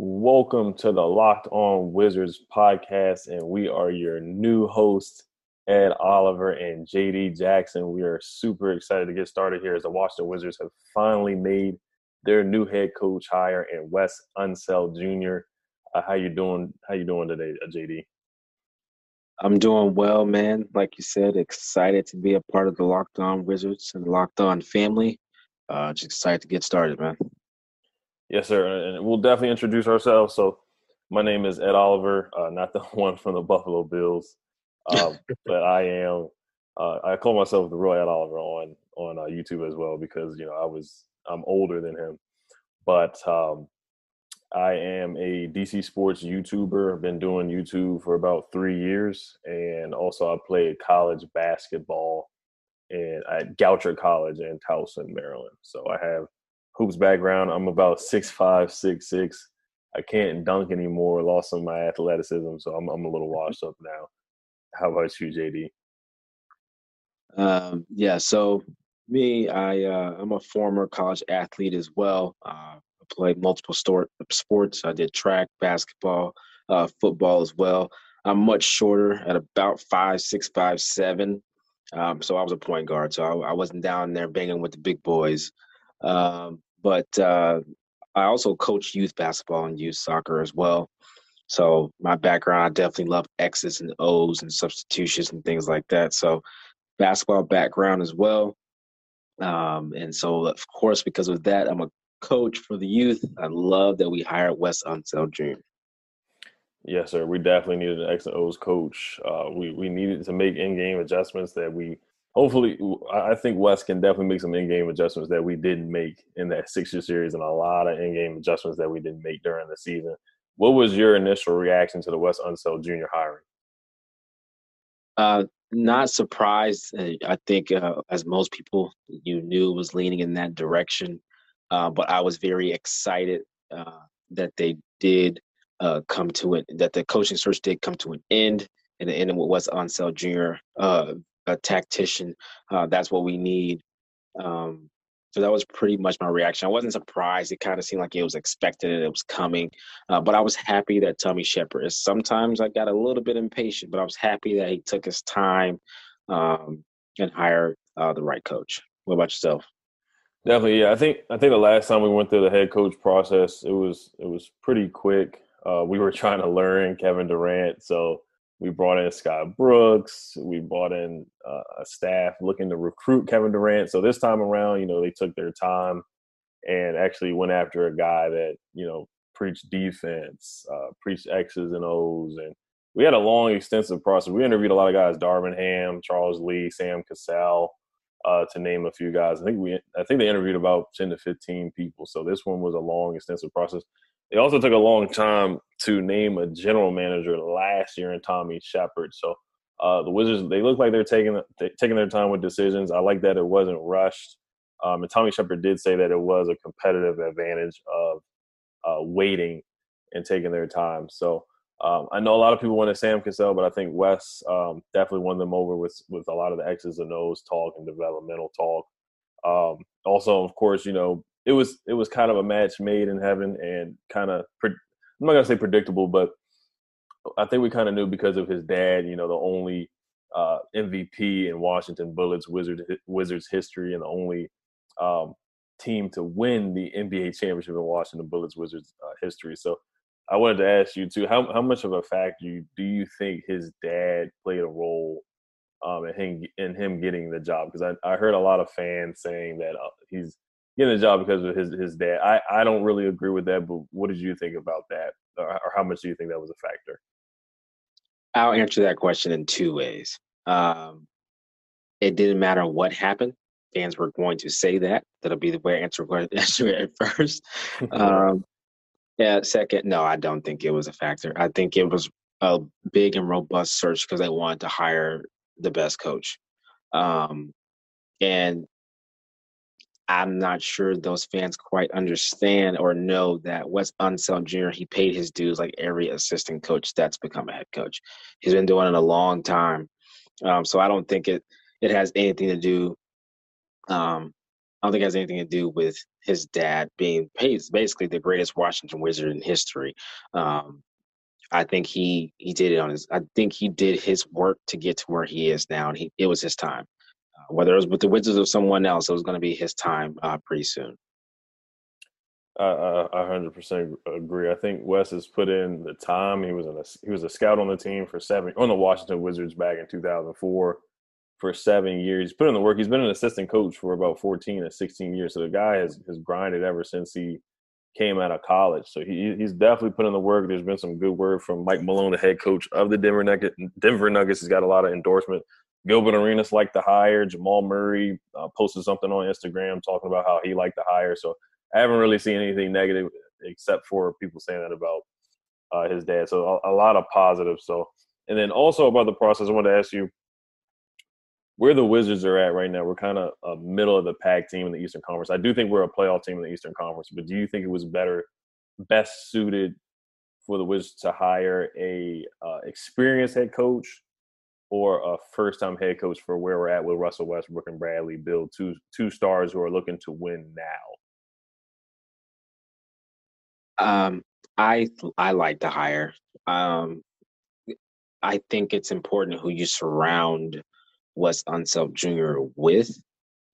Welcome to the Locked On Wizards podcast, and we are your new hosts. Ed Oliver and JD Jackson. We are super excited to get started here as the Washington Wizards have finally made their new head coach hire in Wes Unseld Jr. Uh, how you doing? How you doing today, uh, JD? I'm doing well, man. Like you said, excited to be a part of the Locked On Wizards and Locked On family. Uh, just excited to get started, man. Yes, sir. And we'll definitely introduce ourselves. So, my name is Ed Oliver, uh, not the one from the Buffalo Bills. Um, but I am. Uh, I call myself the Roy Ed Oliver on on uh, YouTube as well because you know I was I'm older than him, but um, I am a DC sports YouTuber. I've been doing YouTube for about three years, and also I played college basketball and at Goucher College in Towson, Maryland. So I have hoops background. I'm about six five, six six. I can't dunk anymore. Lost some of my athleticism, so I'm I'm a little washed up now. How about you, JD? Um, yeah, so me, I uh, I'm a former college athlete as well. Uh, I played multiple sport, sports. I did track, basketball, uh, football as well. I'm much shorter at about five, six, five, seven. Um, so I was a point guard, so I, I, wasn't down there banging with the big boys. Um, but uh, I also coach youth basketball and youth soccer as well. So my background, I definitely love X's and O's and substitutions and things like that. So basketball background as well. Um, and so of course, because of that, I'm a coach for the youth. I love that we hired Wes Unseld Jr. Yes, sir. We definitely needed an X and O's coach. Uh, we we needed to make in-game adjustments that we hopefully. I think Wes can definitely make some in-game adjustments that we didn't make in that six-year series, and a lot of in-game adjustments that we didn't make during the season. What was your initial reaction to the Wes Unseld Jr. hiring? Uh, not surprised. Uh, I think, uh, as most people, you knew was leaning in that direction. Uh, but I was very excited uh, that they did uh, come to it, that the coaching search did come to an end, and the end with Wes Unseld Jr., a tactician. that's what we need. Um, so that was pretty much my reaction. I wasn't surprised. It kind of seemed like it was expected and it was coming. Uh, but I was happy that Tommy Sheppard is. Sometimes I got a little bit impatient, but I was happy that he took his time um, and hired uh, the right coach. What about yourself? Definitely, yeah. I think I think the last time we went through the head coach process, it was it was pretty quick. Uh, we were trying to learn Kevin Durant, so we brought in Scott Brooks. We brought in uh, a staff looking to recruit Kevin Durant. So this time around, you know, they took their time and actually went after a guy that you know preached defense, uh, preached X's and O's, and we had a long, extensive process. We interviewed a lot of guys: Darvin Ham, Charles Lee, Sam Cassell, uh, to name a few guys. I think we, I think they interviewed about ten to fifteen people. So this one was a long, extensive process. It also took a long time to name a general manager last year in Tommy Sheppard. So uh, the Wizards, they look like they're taking taking their time with decisions. I like that it wasn't rushed. Um, and Tommy Sheppard did say that it was a competitive advantage of uh, waiting and taking their time. So um, I know a lot of people wanted Sam Cassell, but I think Wes um, definitely won them over with with a lot of the X's and O's talk and developmental talk. Um, also, of course, you know it was it was kind of a match made in heaven and kind of I'm not gonna say predictable, but I think we kind of knew because of his dad. You know, the only uh, MVP in Washington Bullets Wizard Wizards history and the only um, team to win the NBA championship in Washington Bullets Wizards uh, history. So I wanted to ask you too, how how much of a factor do you think his dad played a role um, in him in him getting the job? Because I, I heard a lot of fans saying that uh, he's getting a job because of his his dad. I I don't really agree with that, but what did you think about that, or, or how much do you think that was a factor? I'll answer that question in two ways. Um, it didn't matter what happened. fans were going to say that. That'll be the way I answer, answer it at first. um, yeah, second, no, I don't think it was a factor. I think it was a big and robust search because they wanted to hire the best coach. Um, and I'm not sure those fans quite understand or know that Wes Unseld Jr. He paid his dues like every assistant coach that's become a head coach. He's been doing it a long time, um, so I don't think it it has anything to do. Um, I don't think it has anything to do with his dad being basically the greatest Washington Wizard in history. Um, I think he he did it on his. I think he did his work to get to where he is now, and he it was his time whether it was with the Wizards or someone else, it was going to be his time uh, pretty soon. I, I 100% agree. I think Wes has put in the time. He was a he was a scout on the team for seven on the Washington Wizards back in 2004 for seven years. He's put in the work. He's been an assistant coach for about 14 or 16 years. So the guy has has grinded ever since he came out of college. So he he's definitely put in the work. There's been some good word from Mike Malone, the head coach of the Denver Nuggets. Denver Nuggets has got a lot of endorsement Gilbert Arenas liked the hire. Jamal Murray uh, posted something on Instagram talking about how he liked the hire. So I haven't really seen anything negative except for people saying that about uh, his dad. So a, a, lot of positives. So and then also about the process, I want to ask you where the Wizards are at right now. We're kind of a middle of the pack team in the Eastern Conference. I do think we're a playoff team in the Eastern Conference, but do you think it was better, best suited for the Wizards to hire a uh, experienced head coach or a first time head coach for where we're at with Russell Westbrook and Bradley Beal, two two stars who are looking to win now? Um, I I like to hire. Um, I think it's important who you surround Wes Unseld Jr. with,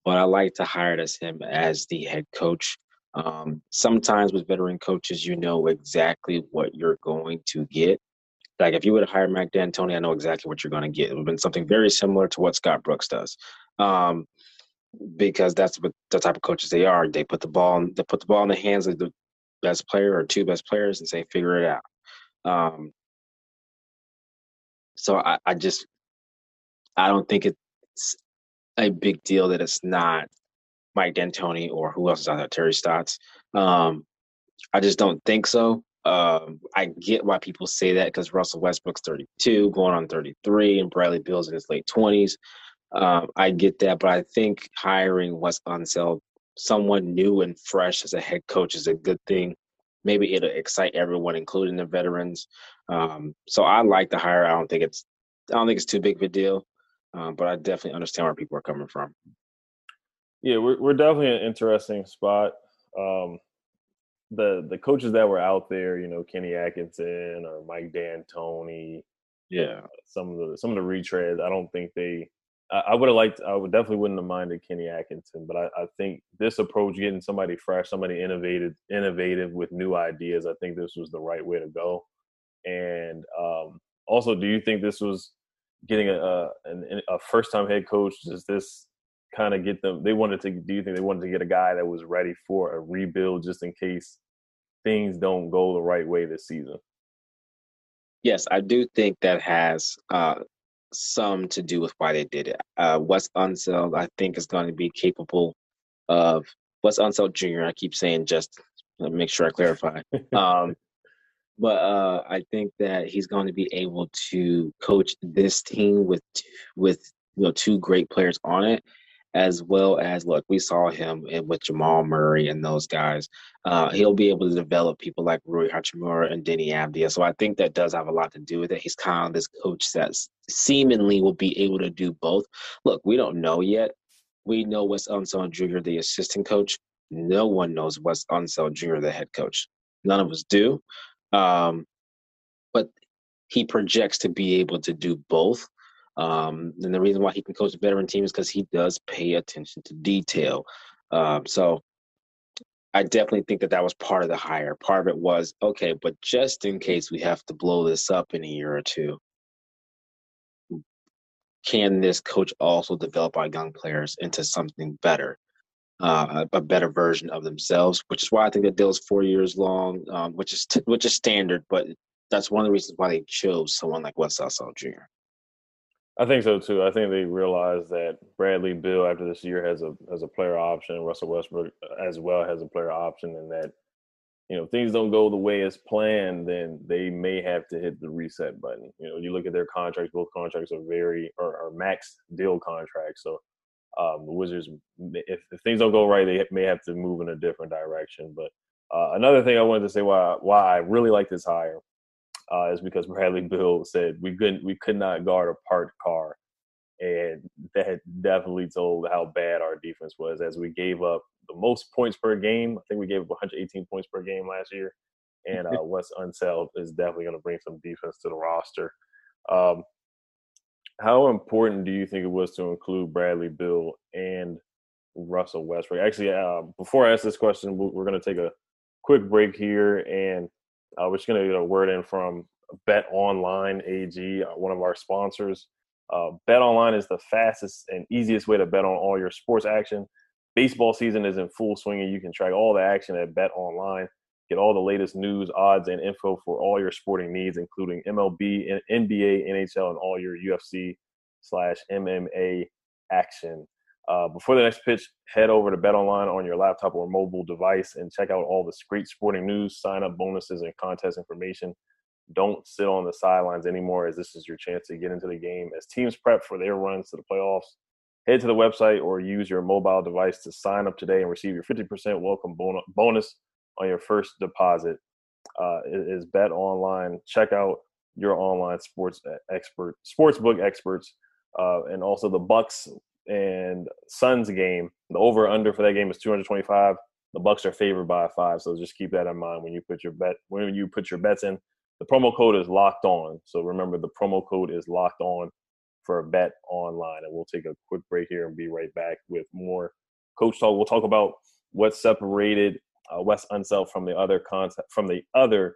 but I like to hire as him as the head coach. Um, sometimes with veteran coaches, you know exactly what you're going to get. Like if you would have hired Mike D'Antoni, I know exactly what you're going to get. It would have been something very similar to what Scott Brooks does, um, because that's what the type of coaches they are. They put the ball, in, they put the ball in the hands of the best player or two best players and say, figure it out. Um, so I, I just, I don't think it's a big deal that it's not Mike D'Antoni or who else is out there, Terry Stotts. Um, I just don't think so. Um, I get why people say that because Russell Westbrook's 32, going on 33, and Bradley Beal's in his late 20s. Um, I get that, but I think hiring Wes Unseld, someone new and fresh as a head coach, is a good thing. Maybe it'll excite everyone, including the veterans. Um, so I like the hire. I don't think it's, I don't think it's too big of a deal, um, but I definitely understand where people are coming from. Yeah, we're we're definitely an interesting spot. Um, the the coaches that were out there, you know, Kenny Atkinson or Mike D'Antoni, yeah, some of the some of the retreads. I don't think they. I, I would have liked. I would definitely wouldn't have minded Kenny Atkinson, but I, I think this approach, getting somebody fresh, somebody innovative, innovative with new ideas, I think this was the right way to go. And um, also, do you think this was getting a a, a first time head coach? Does this kind of get them they wanted to do you think they wanted to get a guy that was ready for a rebuild just in case things don't go the right way this season? Yes i do think that has uh, some to do with why they did it. Uh, wes unseld i think is going to be capable of wes unseld jr i keep saying just let me make sure i clarify. Um, but uh, I think that he's going to be able to coach this team with with you know two great players on it, as well as look, we saw him with Jamal Murray and those guys. Uh, he'll be able to develop people like Rui Hachimura and Deni Avdija. So I think that does have a lot to do with it. He's kind of this coach that seemingly will be able to do both. Look, we don't know yet. We know Wes Unseld Jr., the assistant coach. No one knows Wes Unseld Jr., the head coach. None of us do. Um, but he projects to be able to do both. Um, and the reason why he can coach a veteran team is because he does pay attention to detail. Um, so I definitely think that that was part of the hire. Part of it was okay, but just in case we have to blow this up in a year or two, can this coach also develop our young players into something better, uh, a, better version of themselves? Which is why I think the deal is four years long, um, which is t- which is standard. But that's one of the reasons why they chose someone like Wes Unseld Jr. I think so too. I think they realize that Bradley Beal after this year has a has a player option. Russell Westbrook as well has a player option, and that you know things don't go the way as planned, then they may have to hit the reset button. You know, you look at their contracts; both contracts are very or are max deal contracts. So um, the Wizards, if, if things don't go right, they may have to move in a different direction. But uh, another thing I wanted to say why why I really like this hire uh, is because Bradley Beal said we couldn't we could not guard a parked car, and that definitely told how bad our defense was as we gave up the most points per game. I think we gave up 118 points per game last year, and uh, Wes Unseld is definitely going to bring some defense to the roster. Um, how important do you think it was to include Bradley Beal and Russell Westbrook? Actually, uh, before I ask this question, we're going to take a quick break here, and uh, we're just going to get a word in from Bet Online AG, uh, one of our sponsors. Uh, bet Online is the fastest and easiest way to bet on all your sports action. Baseball season is in full swing, and you can track all the action at Bet Online. Get all the latest news, odds, and info for all your sporting needs, including MLB, NBA, NHL, and all your UFC slash MMA action. Uh, before the next pitch, head over to Bet Online on your laptop or mobile device and check out all the great sporting news, sign up bonuses, and contest information. Don't sit on the sidelines anymore, as this is your chance to get into the game. As teams prep for their runs to the playoffs, head to the website or use your mobile device to sign up today and receive your 50% welcome bonus on your first deposit. Uh, is Bet Online. Check out your online sports expert, sportsbook experts, uh, and also the Bucks and Suns game. The over under for that game is 225. The Bucks are favored by five, so just keep that in mind when you put your bet when you put your bets in. The promo code is locked on, so remember the promo code is locked on for a bet online. And we'll take a quick break here and be right back with more coach talk. We'll talk about what separated uh, Wes Unseld from the other concept from the other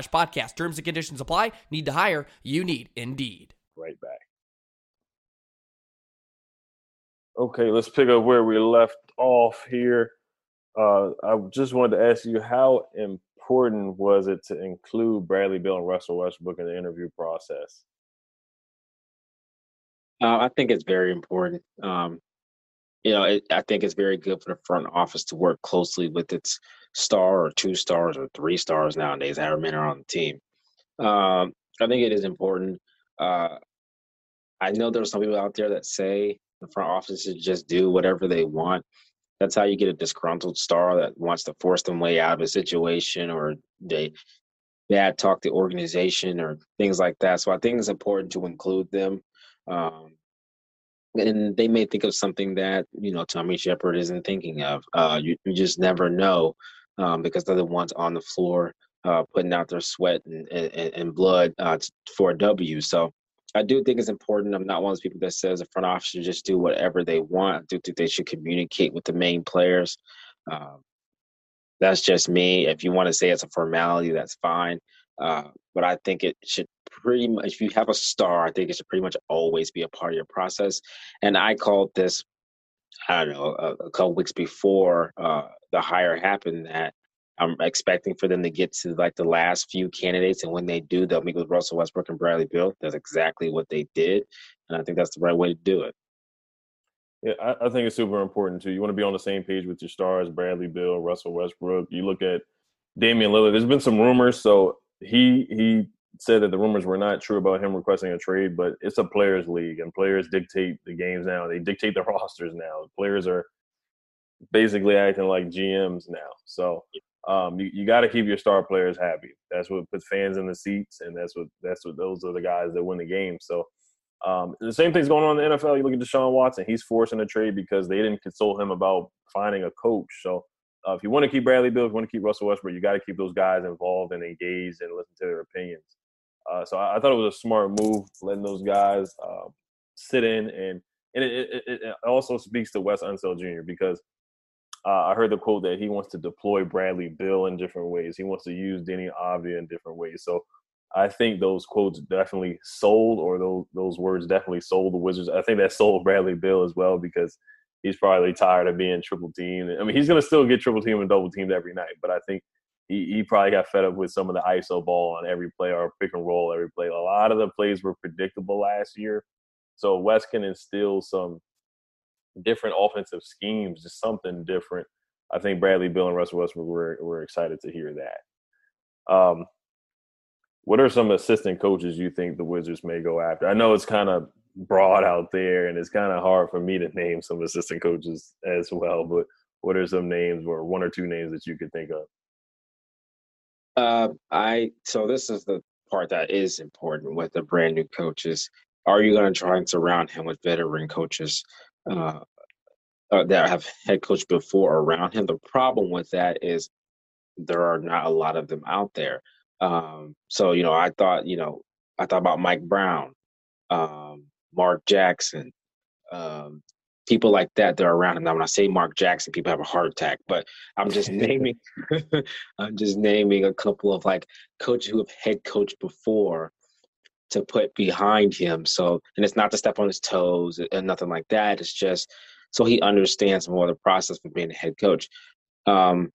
slash podcast. Terms and conditions apply. Need to hire? You need Indeed. Right back. Okay, let's pick up where we left off here. Uh, I just wanted to ask you how important was it to include Bradley Beal and Russell Westbrook in the interview process? Uh, I think it's very important. Um, you know, it, I think it's very good for the front office to work closely with its star or two stars or three stars nowadays, however many are on the team. Um, I think it is important. Uh, I know there are some people out there that say the front office should just do whatever they want. That's how you get a disgruntled star that wants to force them way out of a situation or they bad talk the organization or things like that. So I think it's important to include them. Um, and they may think of something that you know Tommy Sheppard isn't thinking of. Uh, you, you just never know um, because they're the ones on the floor uh, putting out their sweat and, and, and blood uh, for a W. So I do think it's important. I'm not one of those people that says the front office should just do whatever they want. I do think they should communicate with the main players. Um, that's just me. If you want to say it's a formality, that's fine. Uh, but I think it should pretty much, if you have a star, I think it should pretty much always be a part of your process. And I called this, I don't know, a, a couple weeks before uh, the hire happened that I'm expecting for them to get to like the last few candidates. And when they do, they'll meet with Russell Westbrook and Bradley Beal. That's exactly what they did. And I think that's the right way to do it. Yeah, I, I think it's super important too. You want to be on the same page with your stars, Bradley Beal, Russell Westbrook. You look at Damian Lillard. There's been some rumors, so he he said that the rumors were not true about him requesting a trade, but it's a players' league, and players dictate the games now. They dictate the rosters now. Players are basically acting like GMs now. So um, you, you got to keep your star players happy. That's what puts fans in the seats, and that's what that's what those are the guys that win the game. So um, the same thing's going on in the NFL. You look at Deshaun Watson; he's forcing a trade because they didn't consult him about finding a coach. So uh, if you want to keep Bradley Beal, if you want to keep Russell Westbrook, you got to keep those guys involved and engaged and listen to their opinions. Uh, so I, I, thought it was a smart move, letting those guys uh, sit in and and it, it, it also speaks to Wes Unseld Jr. because uh, I heard the quote that he wants to deploy Bradley Beal in different ways. He wants to use Deni Avdija in different ways. So I think those quotes definitely sold, or those those words definitely sold the Wizards. I think that sold Bradley Beal as well because he's probably tired of being triple teamed. I mean, he's going to still get triple teamed and double teamed every night, but I think he, he probably got fed up with some of the ISO ball on every play or pick and roll every play. A lot of the plays were predictable last year. So Wes can instill some different offensive schemes, just something different. I think Bradley Beal and Russell Westbrook were, were excited to hear that. Um, what are some assistant coaches you think the Wizards may go after? I know it's kind of broad out there, and it's kind of hard for me to name some assistant coaches as well. But what are some names, or one or two names that you could think of? Uh, I so this is the part that is important with the brand new coaches. Are you going to try and surround him with veteran coaches uh, uh, that have head coach before around him? The problem with that is there are not a lot of them out there. Um, so you know, I thought you know, I thought about Mike Brown, um, Mark Jackson, um, people like that that are around him. Now, when I say Mark Jackson, people have a heart attack, but I'm just naming, I'm just naming a couple of like coaches who have head coached before to put behind him. So, and it's not to step on his toes and nothing like that. It's just so he understands more of the process of being a head coach. Um,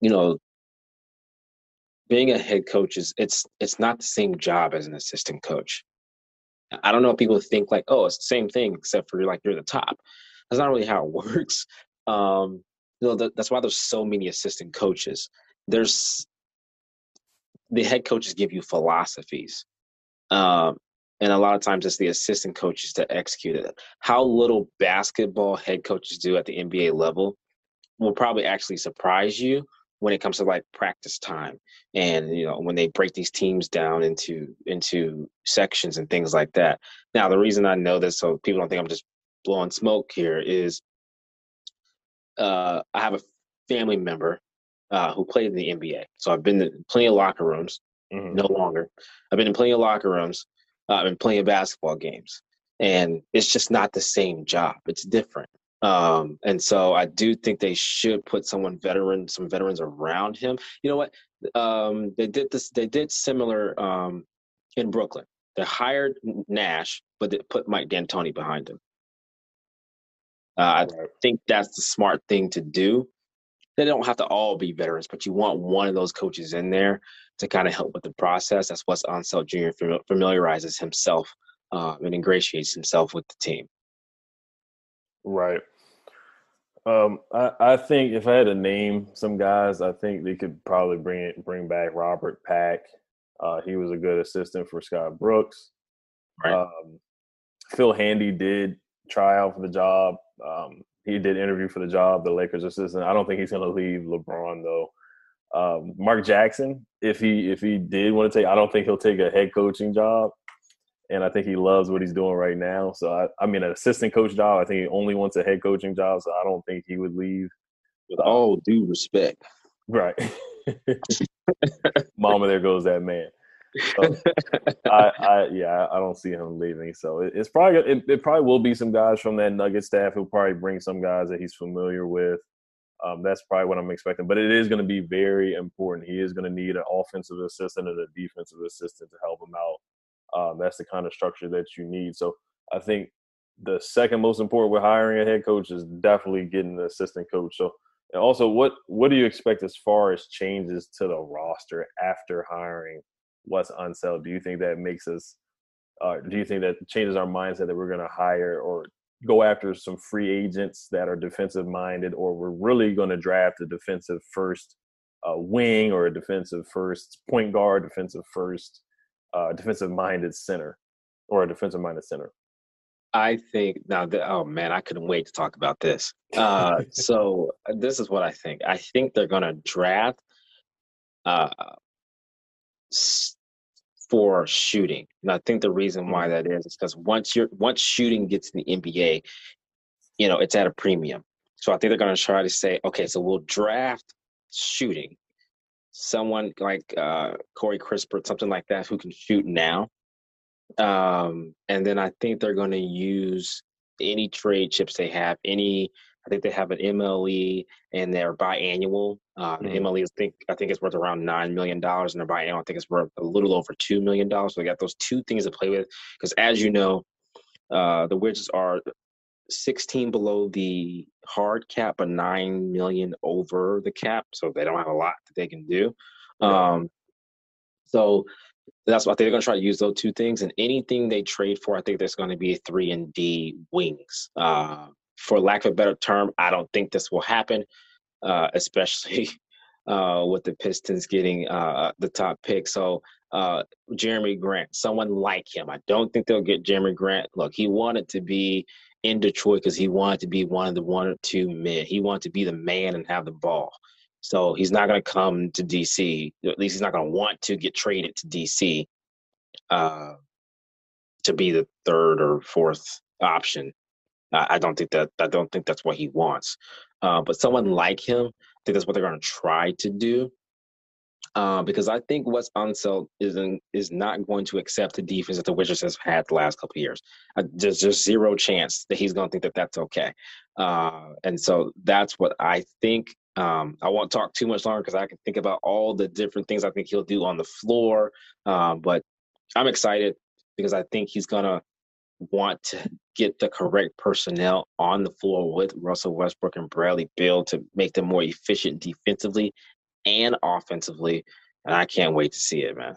you know, being a head coach is it's it's not the same job as an assistant coach. I don't know if people think like, oh, it's the same thing except for like you're the top. That's not really how it works. Um, you know, that's why there's so many assistant coaches. There's the head coaches give you philosophies, um, and a lot of times it's the assistant coaches to execute it. How little basketball head coaches do at the NBA level will probably actually surprise you when it comes to like practice time and you know when they break these teams down into into sections and things like that. Now the reason i know this so people don't think i'm just blowing smoke here is uh, i have a family member uh, who played in the nba so i've been in plenty of locker rooms mm-hmm. no longer. I've been in plenty of locker rooms uh, i've been playing basketball games. And it's just not the same job. It's different um, and so I do think they should put someone veteran, some veterans around him. You know what? Um, they did this. They did similar um, in Brooklyn. They hired Nash, but they put Mike D'Antoni behind him. Uh, I think that's the smart thing to do. They don't have to all be veterans, but you want one of those coaches in there to kind of help with the process. That's what Unseld Jr. familiarizes himself uh, and ingratiates himself with the team. Right. Um, I, I think if I had to name some guys, I think they could probably bring it, bring back Robert Pack. Uh, he was a good assistant for Scott Brooks. Right. Um, Phil Handy did try out for the job. Um, he did interview for the job, the Lakers assistant. I don't think he's going to leave LeBron though. Um, Mark Jackson, if he if he did want to take, I don't think he'll take a head coaching job and I think he loves what he's doing right now. So I, I mean, an assistant coach job. I think he only wants a head coaching job. So I don't think he would leave. With all due respect, right? Mama, there goes that man. So I, I, yeah, I don't see him leaving. So it, it's probably it, it, probably will be some guys from that Nugget staff who'll probably bring some guys that he's familiar with. Um, that's probably what I'm expecting. But it is going to be very important. He is going to need an offensive assistant and a defensive assistant to help him out um, that's the kind of structure that you need. So I think the second most important with hiring a head coach is definitely getting an assistant coach. So and also, what what do you expect as far as changes to the roster after hiring Wes Unseld? Do you think that makes us? Uh, do you think that changes our mindset that we're going to hire or go after some free agents that are defensive minded, or we're really going to draft a defensive first uh, wing or a defensive first point guard, defensive first uh, defensive minded center or a defensive minded center? I think now that oh man, I couldn't wait to talk about this. Uh, so uh, this is what I think. I think they're going to draft uh, for shooting, and I think the reason why mm-hmm. that is is because once you're once shooting gets in the NBA, you know it's at a premium. So I think they're going to try to say, okay, so we'll draft shooting, someone like uh, Corey Kispert, something like that, who can shoot now. Um, and then I think they're going to use any trade chips they have, any I think they have an MLE and they're biannual. Uh, mm-hmm. The MLE is think I think it's worth around nine million dollars, and their biannual I think it's worth a little over two million dollars. So they got those two things to play with. Because as you know, uh, the Wizards are 16 below the hard cap, but nine million over the cap, so they don't have a lot that they can do. Um, so that's what I think they're going to try to use those two things. And anything they trade for, I think there's going to be three and D wings. Uh, for lack of a better term, I don't think this will happen, uh, especially uh, with the Pistons getting uh, the top pick. So uh, Jerami Grant, someone like him. I don't think they'll get Jerami Grant. Look, he wanted to be in Detroit because he wanted to be one of the one or two men. He wanted to be the man and have the ball. So he's not going to come to DC. At least he's not going to want to get traded to DC uh, to be the third or fourth option. I don't think that I don't think that's what he wants. Uh, but someone like him, I think that's what they're going to try to do. Uh, because I think Wes Unseld isn't is not going to accept the defense that the Wizards has had the last couple years. Uh, there's just zero chance that he's going to think that that's okay. Uh, and so that's what I think. Um, I won't talk too much longer because I can think about all the different things I think he'll do on the floor. Uh, but I'm excited because I think he's going to want to get the correct personnel on the floor with Russell Westbrook and Bradley Beal to make them more efficient defensively and offensively. And I can't wait to see it, man.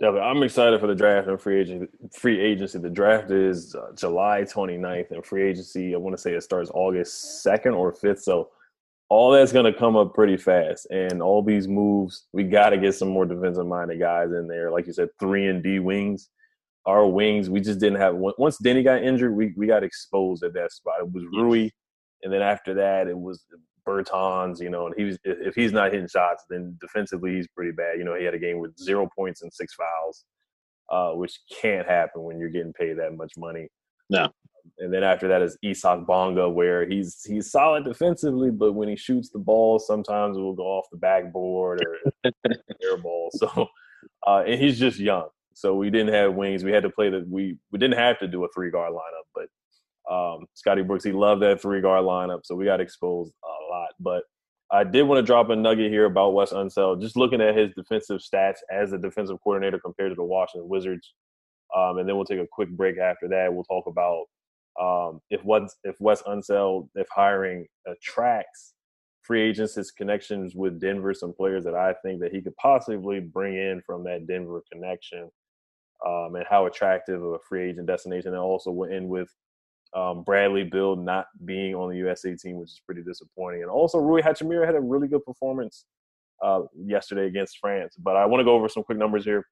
Definitely. I'm excited for the draft and free agent free agency. The draft is uh, July 29th and free agency, I want to say it starts August 2nd or 5th. So all that's going to come up pretty fast. And all these moves, we got to get some more defensive minded guys in there. Like you said, 3 and D wings our wings, we just didn't have. Once Deni got injured, we, we got exposed at that spot. It was Rui, and then after that, it was Bertans. You know, and he was if he's not hitting shots, then defensively he's pretty bad. You know, he had a game with zero points and six fouls, uh, which can't happen when you're getting paid that much money. No. And then after that is Isaac Bonga, where he's he's solid defensively, but when he shoots the ball, sometimes it will go off the backboard or air ball. So, uh, and he's just young. So we didn't have wings. We had to play the we we didn't have to do a three guard lineup, but um, Scotty Brooks he loved that three guard lineup, so we got exposed a lot. But I did want to drop a nugget here about Wes Unseld. Just looking at his defensive stats as a defensive coordinator compared to the Washington Wizards, um, and then we'll take a quick break after that. We'll talk about um, if what if Wes Unseld if hiring attracts free agents, his connections with Denver, some players that I think that he could possibly bring in from that Denver connection um, and how attractive of a free agent destination. And also went in with um, Bradley Beal not being on the USA team, which is pretty disappointing. And also Rui Hachimura had a really good performance uh, yesterday against France. But I want to go over some quick numbers here.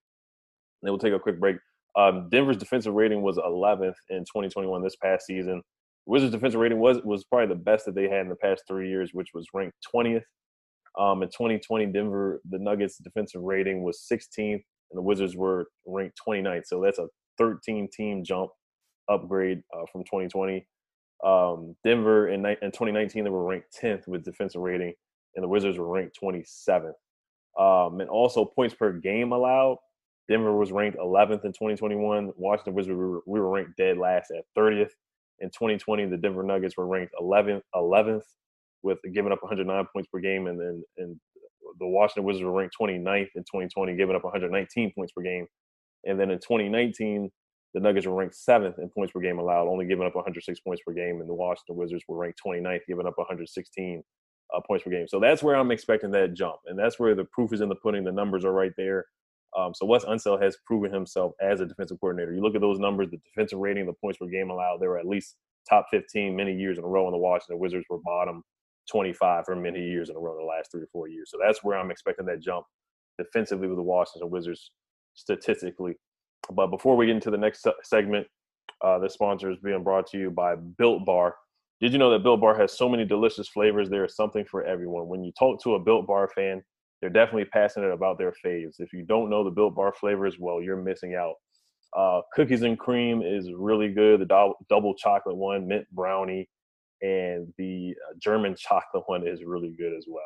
Then we'll take a quick break. Um, Denver's defensive rating was 11th in 2021 this past season. Wizards' defensive rating was was probably the best that they had in the past three years, which was ranked 20th. Um, in 2020, Denver, the Nuggets' defensive rating was 16th and the Wizards were ranked 29th. So that's a 13 team jump upgrade uh, from 2020. Um, Denver in, in 2019 they were ranked 10th with defensive rating, and the Wizards were ranked 27th. Um, and also points per game allowed. Denver was ranked 11th in 2021. Washington Wizards we were, we were ranked dead last at 30th. In 2020, the Denver Nuggets were ranked 11th 11th with giving up 109 points per game, and then and the Washington Wizards were ranked 29th in 2020, giving up 119 points per game. And then in 2019, the Nuggets were ranked seventh in points per game allowed, only giving up 106 points per game. And the Washington Wizards were ranked 29th, giving up 116 uh, points per game. So that's where I'm expecting that jump. And that's where the proof is in the pudding. The numbers are right there. Um, so Wes Unseld has proven himself as a defensive coordinator. You look at those numbers, the defensive rating, the points per game allowed, they were at least top 15 many years in a row, and the Washington Wizards were bottom 25 for many years in a row in the last three or four years. So that's where I'm expecting that jump defensively with the Washington Wizards statistically. But before we get into the next segment, uh, the sponsor is being brought to you by Built Bar. Did you know that Built Bar has so many delicious flavors? There is something for everyone. When you talk to a Built Bar fan, they're definitely passionate about their faves. If you don't know the Built Bar flavors, well, you're missing out. Uh, cookies and cream is really good. The do- double chocolate one, mint brownie, and the uh, German chocolate one is really good as well.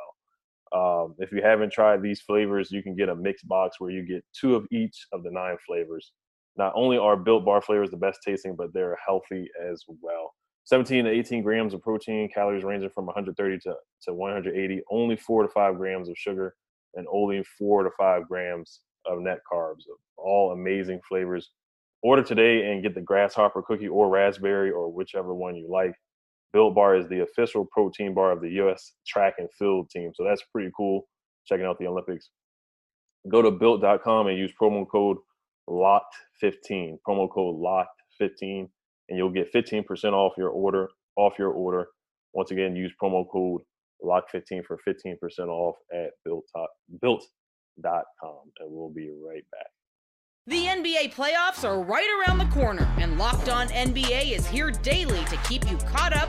Um, if you haven't tried these flavors, you can get a mixed box where you get two of each of the nine flavors. Not only are Built Bar flavors the best tasting, but they're healthy as well. 17 to 18 grams of protein, calories ranging from 130 to, to 180, only four to five grams of sugar, and only four to five grams of net carbs. All amazing flavors. Order today and get the grasshopper cookie or raspberry or whichever one you like. Built Bar is the official protein bar of the U.S. track and field team. So that's pretty cool checking out the Olympics. Go to built.com and use promo code LOCKED15. Promo code LOCKED15 and you'll get 15% off your order off your order. Once again, use promo code LOCK15 for 15% off at built built.com and we'll be right back. The NBA playoffs are right around the corner, and Locked On NBA is here daily to keep you caught up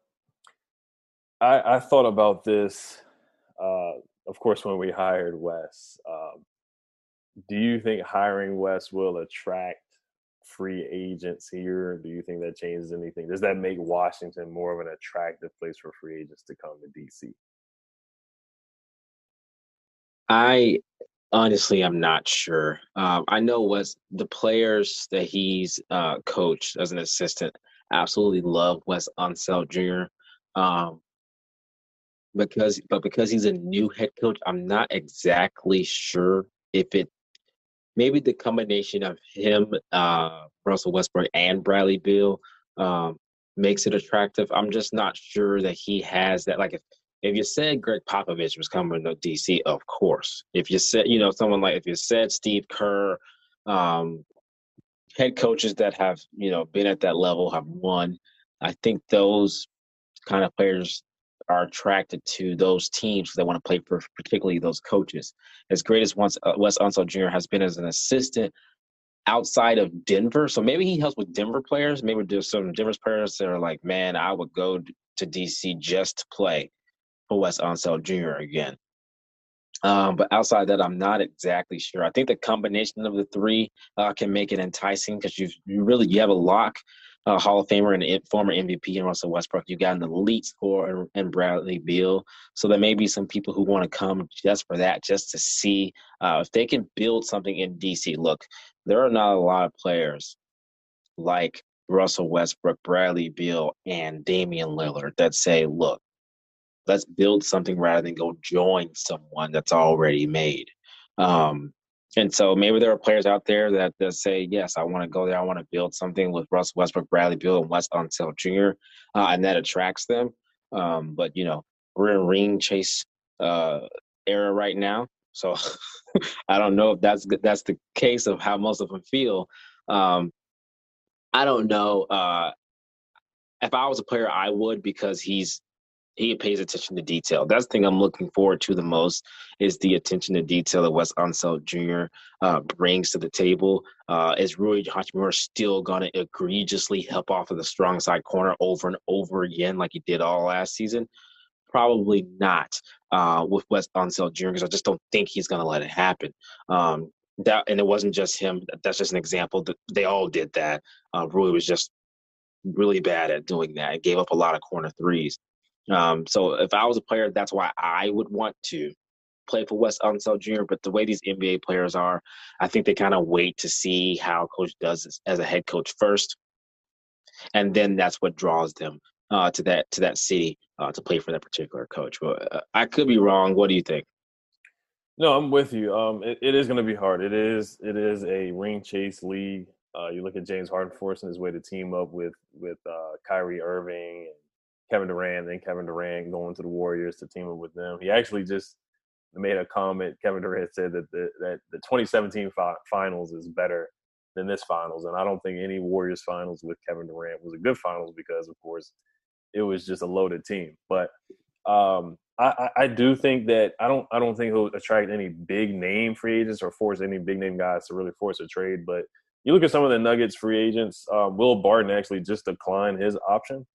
I, I thought about this, uh, of course, when we hired Wes. Um, do you think hiring Wes will attract free agents here? Do you think that changes anything? Does that make Washington more of an attractive place for free agents to come to DC? I honestly I'm not sure. Um, I know Wes, the players that he's uh, coached as an assistant absolutely love Wes Unseld Jr. Um, because, but because he's a new head coach, I'm not exactly sure if it maybe the combination of him, uh, Russell Westbrook, and Bradley Beal um, makes it attractive. I'm just not sure that he has that. Like, if if you said Gregg Popovich was coming to DC, of course. If you said, you know, someone like if you said Steve Kerr, um, head coaches that have you know been at that level have won. I think those kind of players are attracted to those teams they want to play for, particularly those coaches. As great as once uh, Wes Unseld Jr. has been as an assistant outside of Denver, so maybe he helps with Denver players. Maybe there's some Denver players that are like, man, I would go to DC just to play for Wes Unseld Jr. again. Um, but outside that, I'm not exactly sure. I think the combination of the three uh, can make it enticing because you really you have a lock Hall of Famer and former MVP in Russell Westbrook. You got an elite scorer in Bradley Beal. So there may be some people who want to come just for that, just to see uh, if they can build something in DC. Look, there are not a lot of players like Russell Westbrook, Bradley Beal, and Damian Lillard that say, look, let's build something rather than go join someone that's already made. Um, and so maybe there are players out there that, that say, yes, I want to go there. I want to build something with Russ Westbrook, Bradley Beal, and Wes Unseld Jr., uh, and that attracts them. Um, but, you know, we're in ring chase uh, era right now. So I don't know if that's that's the case of how most of them feel. Um, I don't know. Uh, if I was a player, I would because he's he pays attention to detail. That's the thing I'm looking forward to the most is the attention to detail that Wes Unseld Jr. Uh, brings to the table. Uh, is Rui Hachimura still going to egregiously help off of the strong side corner over and over again like he did all last season? Probably not uh, with Wes Unseld Jr. because I just don't think he's going to let it happen. Um, that and it wasn't just him. That's just an example. That they all did that. Uh, Rui was just really bad at doing that. He gave up a lot of corner threes. Um, so if I was a player, that's why I would want to play for Wes Unseld Jr. But the way these NBA players are, I think they kind of wait to see how coach does as a head coach first, and then that's what draws them uh, to that to that city uh, to play for that particular coach. But uh, I could be wrong. What do you think? No, I'm with you. Um, it, it is going to be hard. It is it is a ring chase league. Uh, you look at James Harden forcing his way to team up with with uh, Kyrie Irving and Kevin Durant, then Kevin Durant going to the Warriors to team up with them. He actually just made a comment. Kevin Durant said that the, that the 2017 fi- finals is better than this finals, and I don't think any Warriors finals with Kevin Durant was a good finals because, of course, it was just a loaded team. But um, I, I, do think that I don't I don't think he'll attract any big name free agents or force any big name guys to really force a trade. But you look at some of the Nuggets free agents. Um, Will Barton actually just declined his option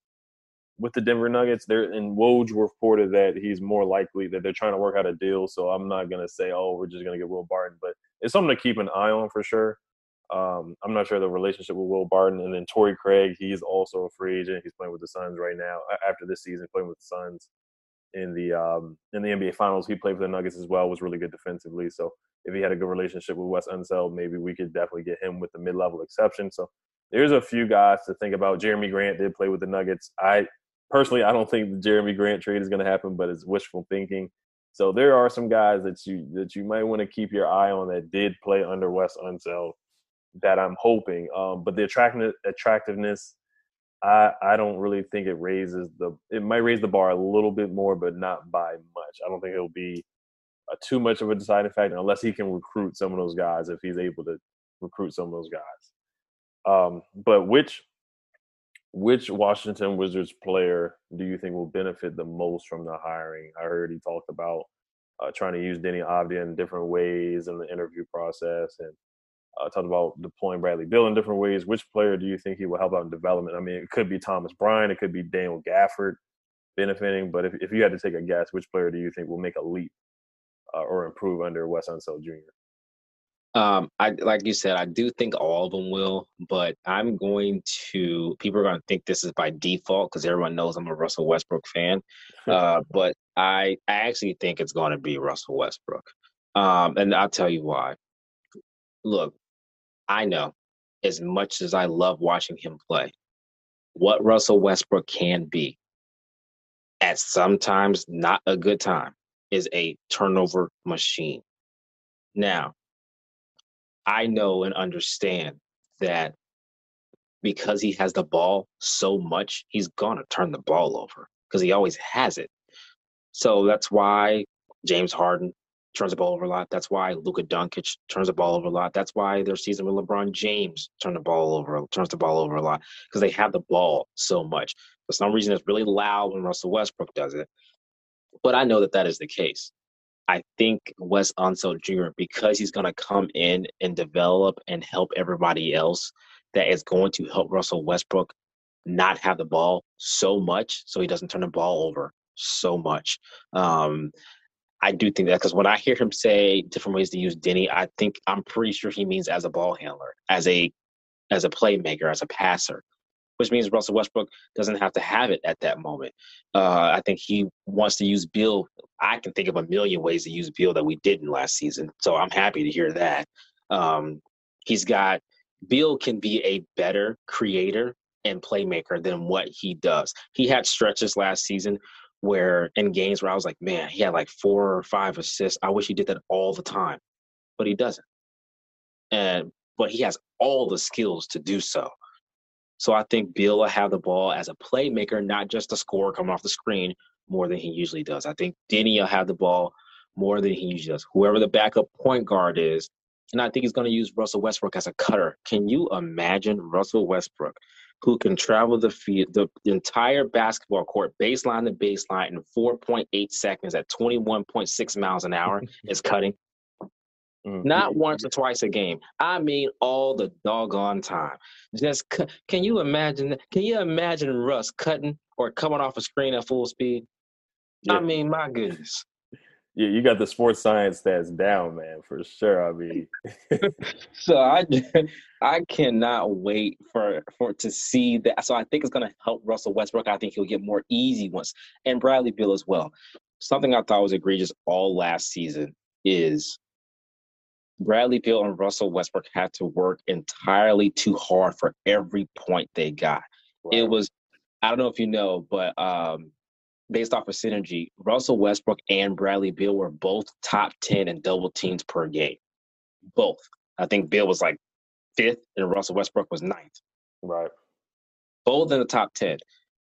with the Denver Nuggets. There and Woj reported that he's more likely that they're trying to work out a deal. So I'm not gonna say, oh, we're just gonna get Will Barton, but it's something to keep an eye on for sure. Um, I'm not sure the relationship with Will Barton and then Torrey Craig. He's also a free agent. He's playing with the Suns right now. After this season, playing with the Suns in the um, in the NBA Finals. He played for the Nuggets as well. Was really good defensively. So if he had a good relationship with Wes Unseld, maybe we could definitely get him with the mid level exception. So there's a few guys to think about. Jerami Grant did play with the Nuggets. I personally, I don't think the Jerami Grant trade is going to happen, but it's wishful thinking. So there are some guys that you that you might want to keep your eye on that did play under Wes Unseld that I'm hoping. Um, but the attractiveness, attractiveness, I I don't really think it raises the. It might raise the bar a little bit more, but not by much. I don't think it'll be a, too much of a deciding factor unless he can recruit some of those guys. If he's able to recruit some of those guys. Um, but which which Washington Wizards player do you think will benefit the most from the hiring? I heard he talked about uh, trying to use Deni Avdija in different ways in the interview process, and uh, talked about deploying Bradley Beal in different ways. Which player do you think he will help out in development? I mean, it could be Thomas Bryant, it could be Daniel Gafford benefiting, but if, if you had to take a guess, which player do you think will make a leap uh, or improve under Wes Unseld Jr.? Um, I like you said, I do think all of them will, but I'm going to. People are going to think this is by default because everyone knows I'm a Russell Westbrook fan. Uh, but I, I actually think it's going to be Russell Westbrook, um, and I'll tell you why. Look, I know as much as I love watching him play, what Russell Westbrook can be at sometimes not a good time is a turnover machine. Now, I know and understand that because he has the ball so much, he's going to turn the ball over because he always has it. So that's why James Harden turns the ball over a lot. That's why Luka Doncic turns the ball over a lot. That's why their season with LeBron James turn the ball over, turns the ball over a lot because they have the ball so much. For some reason, it's really loud when Russell Westbrook does it. But I know that that is the case. I think Wes Unseld Jr., because he's going to come in and develop and help everybody else, that is going to help Russell Westbrook not have the ball so much so he doesn't turn the ball over so much. Um, I do think that because when I hear him say different ways to use Deni, I think I'm pretty sure he means as a ball handler, as a as a playmaker, as a passer which means Russell Westbrook doesn't have to have it at that moment. Uh, I think he wants to use Beal. I can think of a million ways to use Beal that we didn't last season. So I'm happy to hear that. Um, he's got Beal can be a better creator and playmaker than what he does. He had stretches last season where in games where I was like, man, he had like four or five assists. I wish he did that all the time, but he doesn't. And but he has all the skills to do so. So I think Beal will have the ball as a playmaker, not just a scorer coming off the screen more than he usually does. I think Deni will have the ball more than he usually does. Whoever the backup point guard is, and I think he's going to use Russell Westbrook as a cutter. Can you imagine Russell Westbrook, who can travel the field, the, the entire basketball court, baseline to baseline in 4.8 seconds at 21.6 miles an hour, is cutting? Mm-hmm. Not once or twice a game. I mean, all the doggone time. Just cu- can you imagine? Can you imagine Russ cutting or coming off a screen at full speed? Yeah. I mean, my goodness. Yeah, you got the sports science stats down, man, for sure. I mean, so I, I cannot wait for for to see that. So I think it's going to help Russell Westbrook. I think he'll get more easy ones, and Bradley Beal as well. Something I thought was egregious all last season is Bradley Beal and Russell Westbrook had to work entirely too hard for every point they got. Right. It was, I don't know if you know, but um, based off of synergy, Russell Westbrook and Bradley Beal were both top 10 in double teams per game. Both. I think Beal was like fifth and Russell Westbrook was ninth. Right. Both in the top 10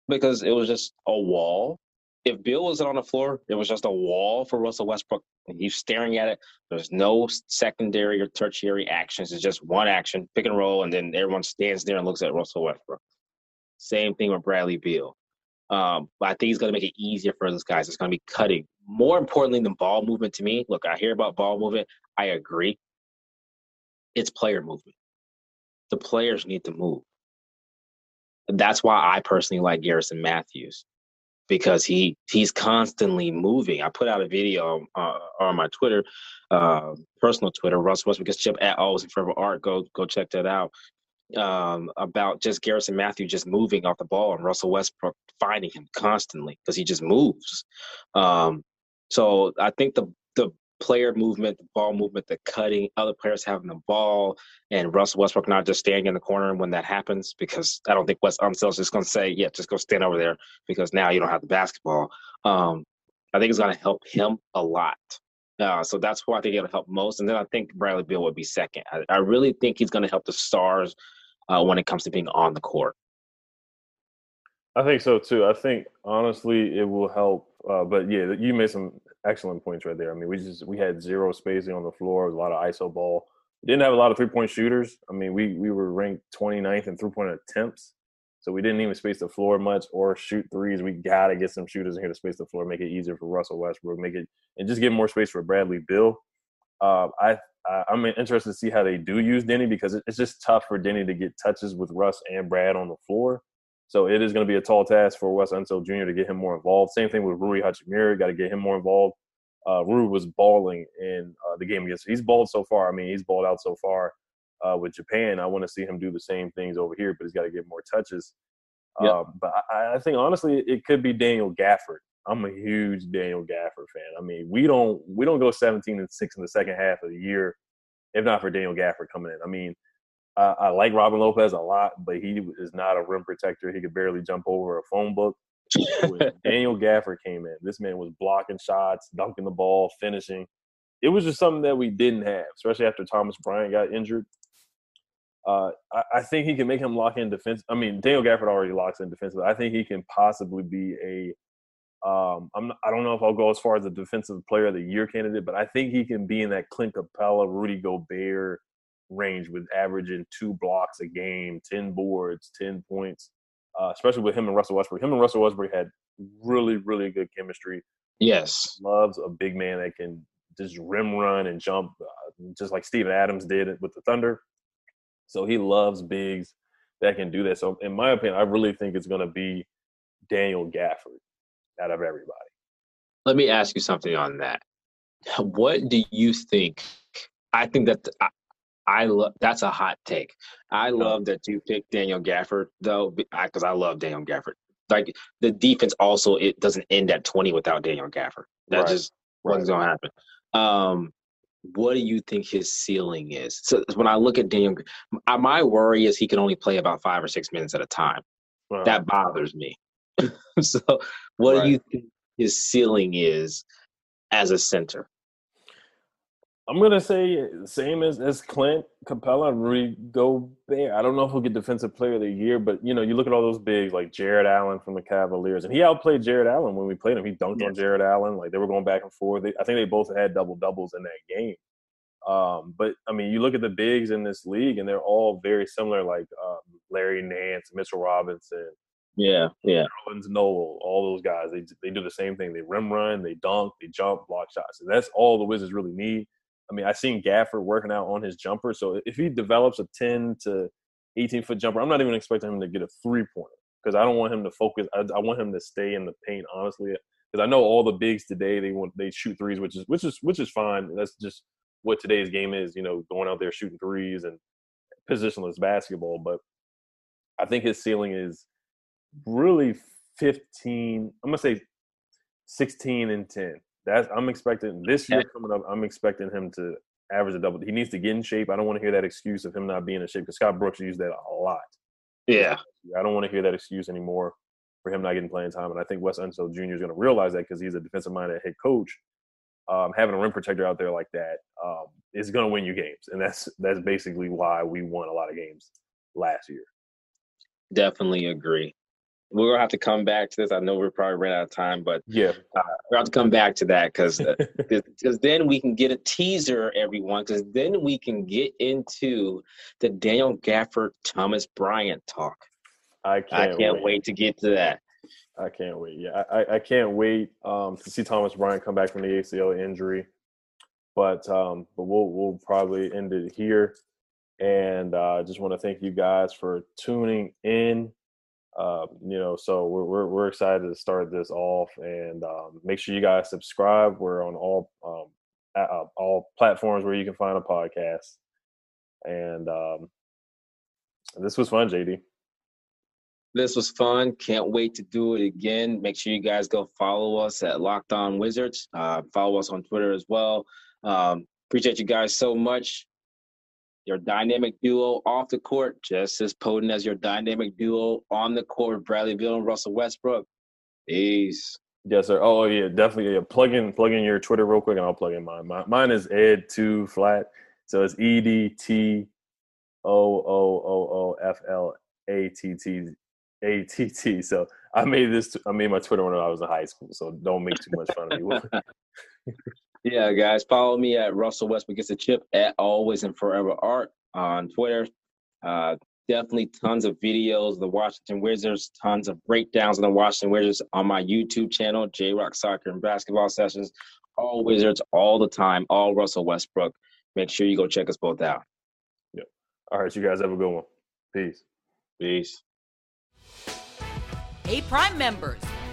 because it was just a wall if Beal wasn't on the floor, it was just a wall for Russell Westbrook. And he's staring at it. There's no secondary or tertiary actions. It's just one action, pick and roll, and then everyone stands there and looks at Russell Westbrook. Same thing with Bradley Beal. Um, but I think he's going to make it easier for those guys. It's going to be cutting. More importantly than ball movement to me, look, I hear about ball movement. I agree. It's player movement. the players need to move. That's why I personally like Garrison Matthews because he he's constantly moving. I put out a video uh, on my Twitter, uh, personal Twitter, Russ Westbrook chip at always in forever art. Go go check that out. Um, about just Garrison Matthew just moving off the ball and Russell Westbrook finding him constantly because he just moves. Um, so I think the player movement, the ball movement, the cutting, other players having the ball, and Russell Westbrook not just standing in the corner And when that happens, because I don't think Wes Unseld is just going to say, yeah, just go stand over there because now you don't have the basketball. Um, I think it's going to help him a lot. Uh, so that's who I think it'll help most. And then I think Bradley Beal would be second. I, I really think he's going to help the stars uh, when it comes to being on the court. I think so too. I think honestly, it will help. Uh, but yeah, you made some excellent points right there. I mean, we just we had zero spacing on the floor, a lot of ISO ball. Didn't have a lot of three point shooters. I mean, we we were ranked 29th in three point attempts, so we didn't even space the floor much or shoot threes. We got to get some shooters in here to space the floor, make it easier for Russell Westbrook, make it and just get more space for Bradley Beal. Uh, I, I am interested to see how they do use Deni because it's just tough for Deni to get touches with Russ and Brad on the floor. So it is going to be a tall task for Wes Unseld Jr. to get him more involved. Same thing with Rui Hachimura. Got to get him more involved. Uh, Rui was balling in uh, the game against. He's balled so far. I mean, he's balled out so far uh, with Japan. I want to see him do the same things over here, but he's got to get more touches. Yep. Um, but I, I, think honestly, it could be Daniel Gafford. I'm a huge Daniel Gafford fan. I mean, we don't we don't go 17 and six in the second half of the year, if not for Daniel Gafford coming in. I mean, I, I like Robin Lopez a lot, but he is not a rim protector. He could barely jump over a phone book. when Daniel Gafford came in, this man was blocking shots, dunking the ball, finishing. It was just something that we didn't have, especially after Thomas Bryant got injured. Uh, I, I, think he can make him lock in defense. I mean, Daniel Gafford already locks in defense, but I think he can possibly be a. Um, I'm not, I don't know if I'll go as far as a defensive player of the year candidate, but I think he can be in that Clint Capela, Rudy Gobert, range with averaging two blocks a game, 10 boards, 10 points, uh, especially with him and Russell Westbrook. Him and Russell Westbrook had really, really good chemistry. Yes. Loves a big man that can just rim run and jump, uh, just like Steven Adams did with the Thunder. So he loves bigs that can do that. So, in my opinion, I really think it's going to be Daniel Gafford out of everybody. Let me ask you something on that. What do you think? I think that I love that's a hot take. I love that you picked Daniel Gafford though, because I, love Daniel Gafford. Like the defense also it doesn't end at twenty without Daniel Gafford. That right. just wasn't right. gonna happen. Um, what do you think his ceiling is? So when I look at Daniel, my worry is he can only play about five or six minutes at a time. That bothers me. so, what right. do you think his ceiling is as a center? I'm gonna say same as as Clint Capela and Rudy Gobert. I don't know if he'll get Defensive Player of the Year, but you know, you look at all those bigs like Jarrett Allen from the Cavaliers, and he outplayed Jarrett Allen when we played him. He dunked yes. on Jarrett Allen, like they were going back and forth. They, I think they both had double doubles in that game. Um, but I mean, you look at the bigs in this league, and they're all very similar, like um, Larry Nance, Mitchell Robinson, yeah, yeah, Nerlens Noel, all those guys. They they do the same thing. They rim run, they dunk, they jump, block shots. And that's all the Wizards really need. I mean, I seen Gafford working out on his jumper. So if he develops a 10 to 18 foot jumper, I'm not even expecting him to get a three pointer because I don't want him to focus. I, I, want him to stay in the paint, honestly, because I know all the bigs today they want they shoot threes, which is which is which is fine. That's just what today's game is. You know, going out there shooting threes and positionless basketball. But I think his ceiling is really 15. I'm gonna say 16 and 10. That's I'm expecting this year coming up. I'm expecting him to average a double. He needs to get in shape. I don't want to hear that excuse of him not being in shape because Scott Brooks used that a lot. Yeah, I don't want to hear that excuse anymore for him not getting playing time. And I think Wes Unseld Jr. is going to realize that because he's a defensive-minded head coach. Um, having a rim protector out there like that um, is going to win you games, and that's that's basically why we won a lot of games last year. Definitely agree we're gonna have to come back to this. I know we're probably ran out of time, but yeah, uh, we have to come back to that because because uh, then we can get a teaser, everyone. Because then we can get into the Daniel Gafford Thomas Bryant talk. I can't. I can't wait. wait. to get to that. I can't wait. Yeah, I, I can't wait um, to see Thomas Bryant come back from the ACL injury. But um, but we'll we'll probably end it here. and I uh, just want to thank you guys for tuning in. Uh, you know, so we're, we're, we're excited to start this off, and um, make sure you guys subscribe. We're on all um, uh, all platforms where you can find a podcast, and um, this was fun, JD. This was fun. Can't wait to do it again. Make sure you guys go follow us at Locked On Wizards. Uh, follow us on Twitter as well. Um, appreciate you guys so much. Your dynamic duo off the court, just as potent as your dynamic duo on the court, Bradley Beal and Russell Westbrook. Peace. Yes, sir. Oh, yeah, definitely. Yeah. Plug in, plug in your Twitter real quick, and I'll plug in mine. mine. Mine is Ed Two Flat, so it's E D T O O O O F L A T T A T T. So I made this. I made my Twitter when I was in high school. So don't make too much fun of me. yeah, guys, follow me at Russell Westbrook gets a chip at always and forever art on Twitter. Uh, definitely tons of videos the Washington Wizards, tons of breakdowns of the Washington Wizards on my YouTube channel, J Rock Soccer and Basketball Sessions. All Wizards, all the time, all Russell Westbrook. Make sure you go check us both out. Yep. All right, you guys have a good one. Peace. Peace. Hey, Prime members,